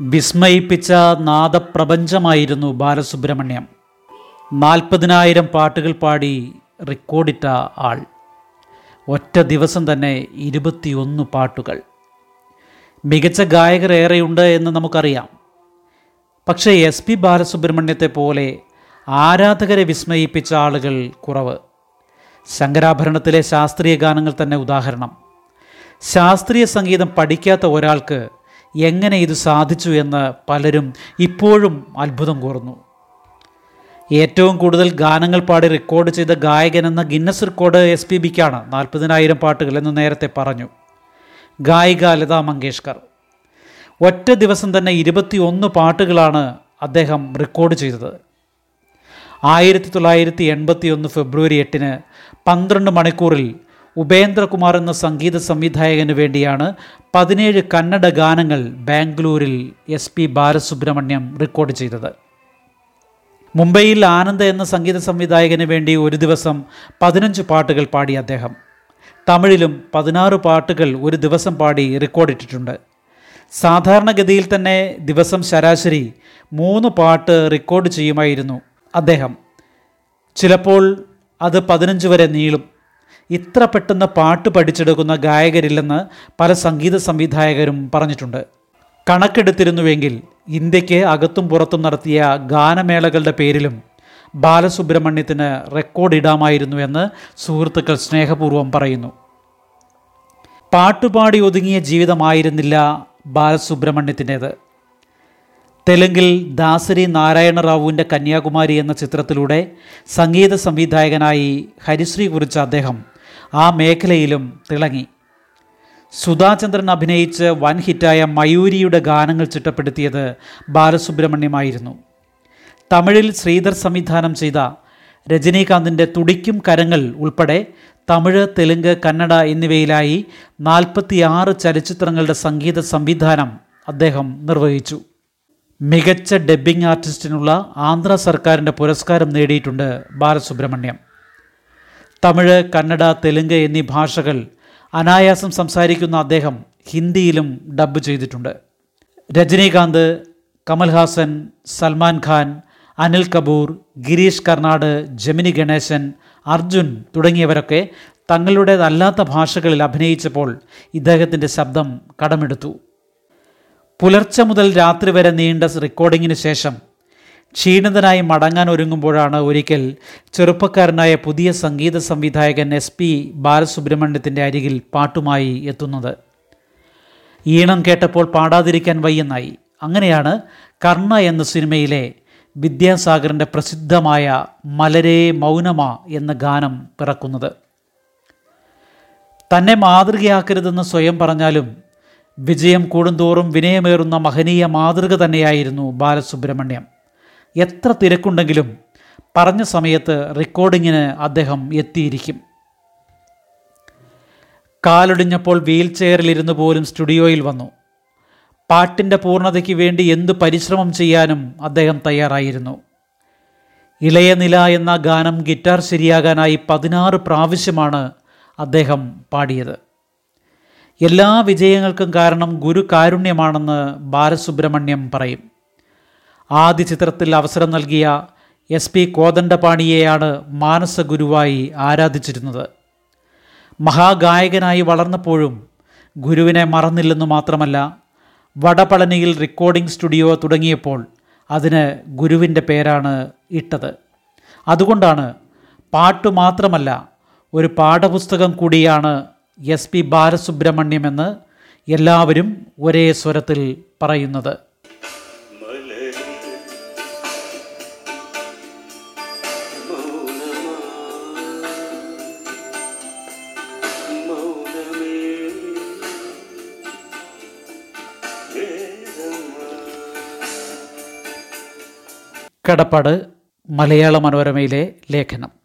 വിസ്മയിപ്പിച്ച നാദപ്രപഞ്ചമായിരുന്നു ബാലസുബ്രഹ്മണ്യം. നാൽപ്പതിനായിരം പാട്ടുകൾ പാടി റെക്കോർഡിട്ട ആൾ. ഒറ്റ ദിവസം തന്നെ ഇരുപത്തിയൊന്ന് പാട്ടുകൾ. മികച്ച ഗായകർ ഏറെയുണ്ട് എന്ന് നമുക്കറിയാം. പക്ഷേ എസ് പി ബാലസുബ്രഹ്മണ്യത്തെ പോലെ ആരാധകരെ വിസ്മയിപ്പിച്ച ആളുകൾ കുറവ്. ശങ്കരാഭരണത്തിലെ ശാസ്ത്രീയ ഗാനങ്ങൾ തന്നെ ഉദാഹരണം. ശാസ്ത്രീയ സംഗീതം പഠിക്കാത്ത ഒരാൾക്ക് എങ്ങനെ ഇത് സാധിച്ചു എന്ന് പലരും ഇപ്പോഴും അത്ഭുതം കോർന്നു. ഏറ്റവും കൂടുതൽ ഗാനങ്ങൾ പാടി റെക്കോർഡ് ചെയ്ത ഗായകൻ എന്ന ഗിന്നസ് റെക്കോർഡ് എസ് പി ബിക്കാണ് നാൽപ്പതിനായിരം പാട്ടുകൾ എന്ന് നേരത്തെ പറഞ്ഞു. ഗായിക ലതാ മങ്കേഷ്കർ. ഒറ്റ ദിവസം തന്നെ ഇരുപത്തിയൊന്ന് പാട്ടുകളാണ് അദ്ദേഹം റെക്കോർഡ് ചെയ്തത്. ആയിരത്തി തൊള്ളായിരത്തി എൺപത്തി ഒന്ന് ഫെബ്രുവരി എട്ടിന് പന്ത്രണ്ട് മണിക്കൂറിൽ ഉപേന്ദ്രകുമാർ എന്ന സംഗീത സംവിധായകന് വേണ്ടിയാണ് പതിനേഴ് കന്നഡ ഗാനങ്ങൾ ബാംഗ്ലൂരിൽ എസ് പി ബാലസുബ്രഹ്മണ്യം റെക്കോർഡ് ചെയ്തത്. മുംബൈയിൽ ആനന്ദ് എന്ന സംഗീത സംവിധായകന് വേണ്ടി ഒരു ദിവസം പതിനഞ്ച് പാട്ടുകൾ പാടി അദ്ദേഹം. തമിഴിലും പതിനാറ് പാട്ടുകൾ ഒരു ദിവസം പാടി റെക്കോർഡിട്ടിട്ടുണ്ട് സാധാരണഗതിയിൽ തന്നെ ദിവസം ശരാശരി മൂന്ന് പാട്ട് റെക്കോർഡ് ചെയ്യുമായിരുന്നു അദ്ദേഹം. ചിലപ്പോൾ അത് പതിനഞ്ച് വരെ നീളും. ഇത്ര പെട്ടെന്ന് പാട്ട് പഠിച്ചെടുക്കുന്ന ഗായകരില്ലെന്ന് പല സംഗീത സംവിധായകരും പറഞ്ഞിട്ടുണ്ട്. കണക്കെടുത്തിരുന്നുവെങ്കിൽ ഇന്ത്യയ്ക്ക് അകത്തും പുറത്തും നടത്തിയ ഗാനമേളകളുടെ പേരിലും ബാലസുബ്രഹ്മണ്യത്തിന് റെക്കോർഡ് ഇടാമായിരുന്നു എന്ന് സുഹൃത്തുക്കൾ സ്നേഹപൂർവം പറയുന്നു. പാട്ടുപാടി ഒതുങ്ങിയ ജീവിതമായിരുന്നില്ല ബാലസുബ്രഹ്മണ്യത്തിന്റേത്. തെലുങ്കിൽ ദാസരി നാരായണ റാവുവിന്റെ കന്യാകുമാരി എന്ന ചിത്രത്തിലൂടെ സംഗീത സംവിധായകനായി ഹരിശ്രീ കുറിച്ച അദ്ദേഹം ആ മേഖലയിലും തിളങ്ങി. സുധാചന്ദ്രൻ അഭിനയിച്ച് വൻ ഹിറ്റായ മയൂരിയുടെ ഗാനങ്ങൾ ചിട്ടപ്പെടുത്തിയത് ബാലസുബ്രഹ്മണ്യമായിരുന്നു. തമിഴിൽ ശ്രീധർ സംവിധാനം ചെയ്ത രജനീകാന്തിന്റെ തുടിക്കും കരങ്ങൾ ഉൾപ്പെടെ തമിഴ് തെലുങ്ക് കന്നഡ എന്നിവയിലായി നാൽപ്പത്തിയാറ് ചലച്ചിത്രങ്ങളുടെ സംഗീത സംവിധാനം അദ്ദേഹം നിർവഹിച്ചു. മികച്ച ഡബ്ബിംഗ് ആർട്ടിസ്റ്റിനുള്ള ആന്ധ്ര സർക്കാരിന്റെ പുരസ്കാരം നേടിയിട്ടുണ്ട് ബാലസുബ്രഹ്മണ്യം. തമിഴ് കന്നഡ തെലുങ്ക് എന്നീ ഭാഷകൾ അനായാസം സംസാരിക്കുന്ന അദ്ദേഹം ഹിന്ദിയിലും ഡബ്ബ് ചെയ്തിട്ടുണ്ട്. രജനീകാന്ത് കമൽഹാസൻ സൽമാൻ ഖാൻ അനിൽ കപൂർ ഗിരീഷ് കർണാട് ജമിനി ഗണേശൻ അർജുൻ തുടങ്ങിയവരൊക്കെ തങ്ങളുടേതല്ലാത്ത ഭാഷകളിൽ അഭിനയിച്ചപ്പോൾ ഇദ്ദേഹത്തിന്റെ ശബ്ദം കടമെടുത്തു. പുലർച്ചെ മുതൽ രാത്രി വരെ നീണ്ട റെക്കോർഡിങ്ങിന് ശേഷം ക്ഷീണിതനായി മടങ്ങാൻ ഒരുങ്ങുമ്പോഴാണ് ഒരിക്കൽ ചെറുപ്പക്കാരനായ പുതിയ സംഗീത സംവിധായകൻ എസ് പി ബാലസുബ്രഹ്മണ്യത്തിന്റെ അരികിൽ പാട്ടുമായി എത്തുന്നത്. ഈണം കേട്ടപ്പോൾ പാടാതിരിക്കാൻ വയ്യെന്നായി. അങ്ങനെയാണ് കർണ എന്ന സിനിമയിലെ വിദ്യാസാഗറിന്റെ പ്രസിദ്ധമായ മലരേ മൗനമ എന്ന ഗാനം പിറക്കുന്നത്. തന്നെ മാതൃകയാക്കരുതെന്ന് സ്വയം പറഞ്ഞാലും വിജയം കൂടുന്തോറും വിനയമേറുന്ന മഹനീയ മാതൃക തന്നെയായിരുന്നു ബാലസുബ്രഹ്മണ്യം. എത്ര തിരക്കുണ്ടെങ്കിലും പറഞ്ഞ സമയത്ത് റെക്കോർഡിങ്ങിന് അദ്ദേഹം എത്തിയിരിക്കും. കാലൊടിഞ്ഞപ്പോൾ വീൽ ചെയറിലിരുന്ന് പോലും സ്റ്റുഡിയോയിൽ വന്നു. പാട്ടിന്റെ പൂർണതയ്ക്ക് വേണ്ടി എന്ത് പരിശ്രമം ചെയ്യാനും അദ്ദേഹം തയ്യാറായിരുന്നു. ഇളയ നില എന്ന ഗാനം ഗിറ്റാർ ശരിയാകാനായി പതിനാറ് പ്രാവശ്യമാണ് അദ്ദേഹം പാടിയത്. എല്ലാ വിജയങ്ങൾക്കും കാരണം ഗുരു കാരുണ്യമാണെന്ന് ബാലസുബ്രഹ്മണ്യം പറയും. ആദ്യ ചിത്രത്തിൽ അവസരം നൽകിയ എസ് പി കോദണ്ഡപാണിയെയാണ് മാനസ ഗുരുവായി ആരാധിച്ചിരുന്നത്. മഹാഗായകനായി വളർന്നപ്പോഴും ഗുരുവിനെ മറന്നില്ലെന്നു മാത്രമല്ല വടപളനിയിൽ റെക്കോർഡിംഗ് സ്റ്റുഡിയോ തുടങ്ങിയപ്പോൾ അതിന് ഗുരുവിന്റെ പേരാണ് ഇട്ടത്. അതുകൊണ്ടാണ് പാട്ടു മാത്രമല്ല ഒരു പാഠപുസ്തകം കൂടിയാണ് എസ് പി ബാലസുബ്രഹ്മണ്യം എന്ന് എല്ലാവരും ഒരേ സ്വരത്തിൽ പറയുന്നത്. കടപ്പാട് മലയാള മനോരമയിലെ ലേഖനം.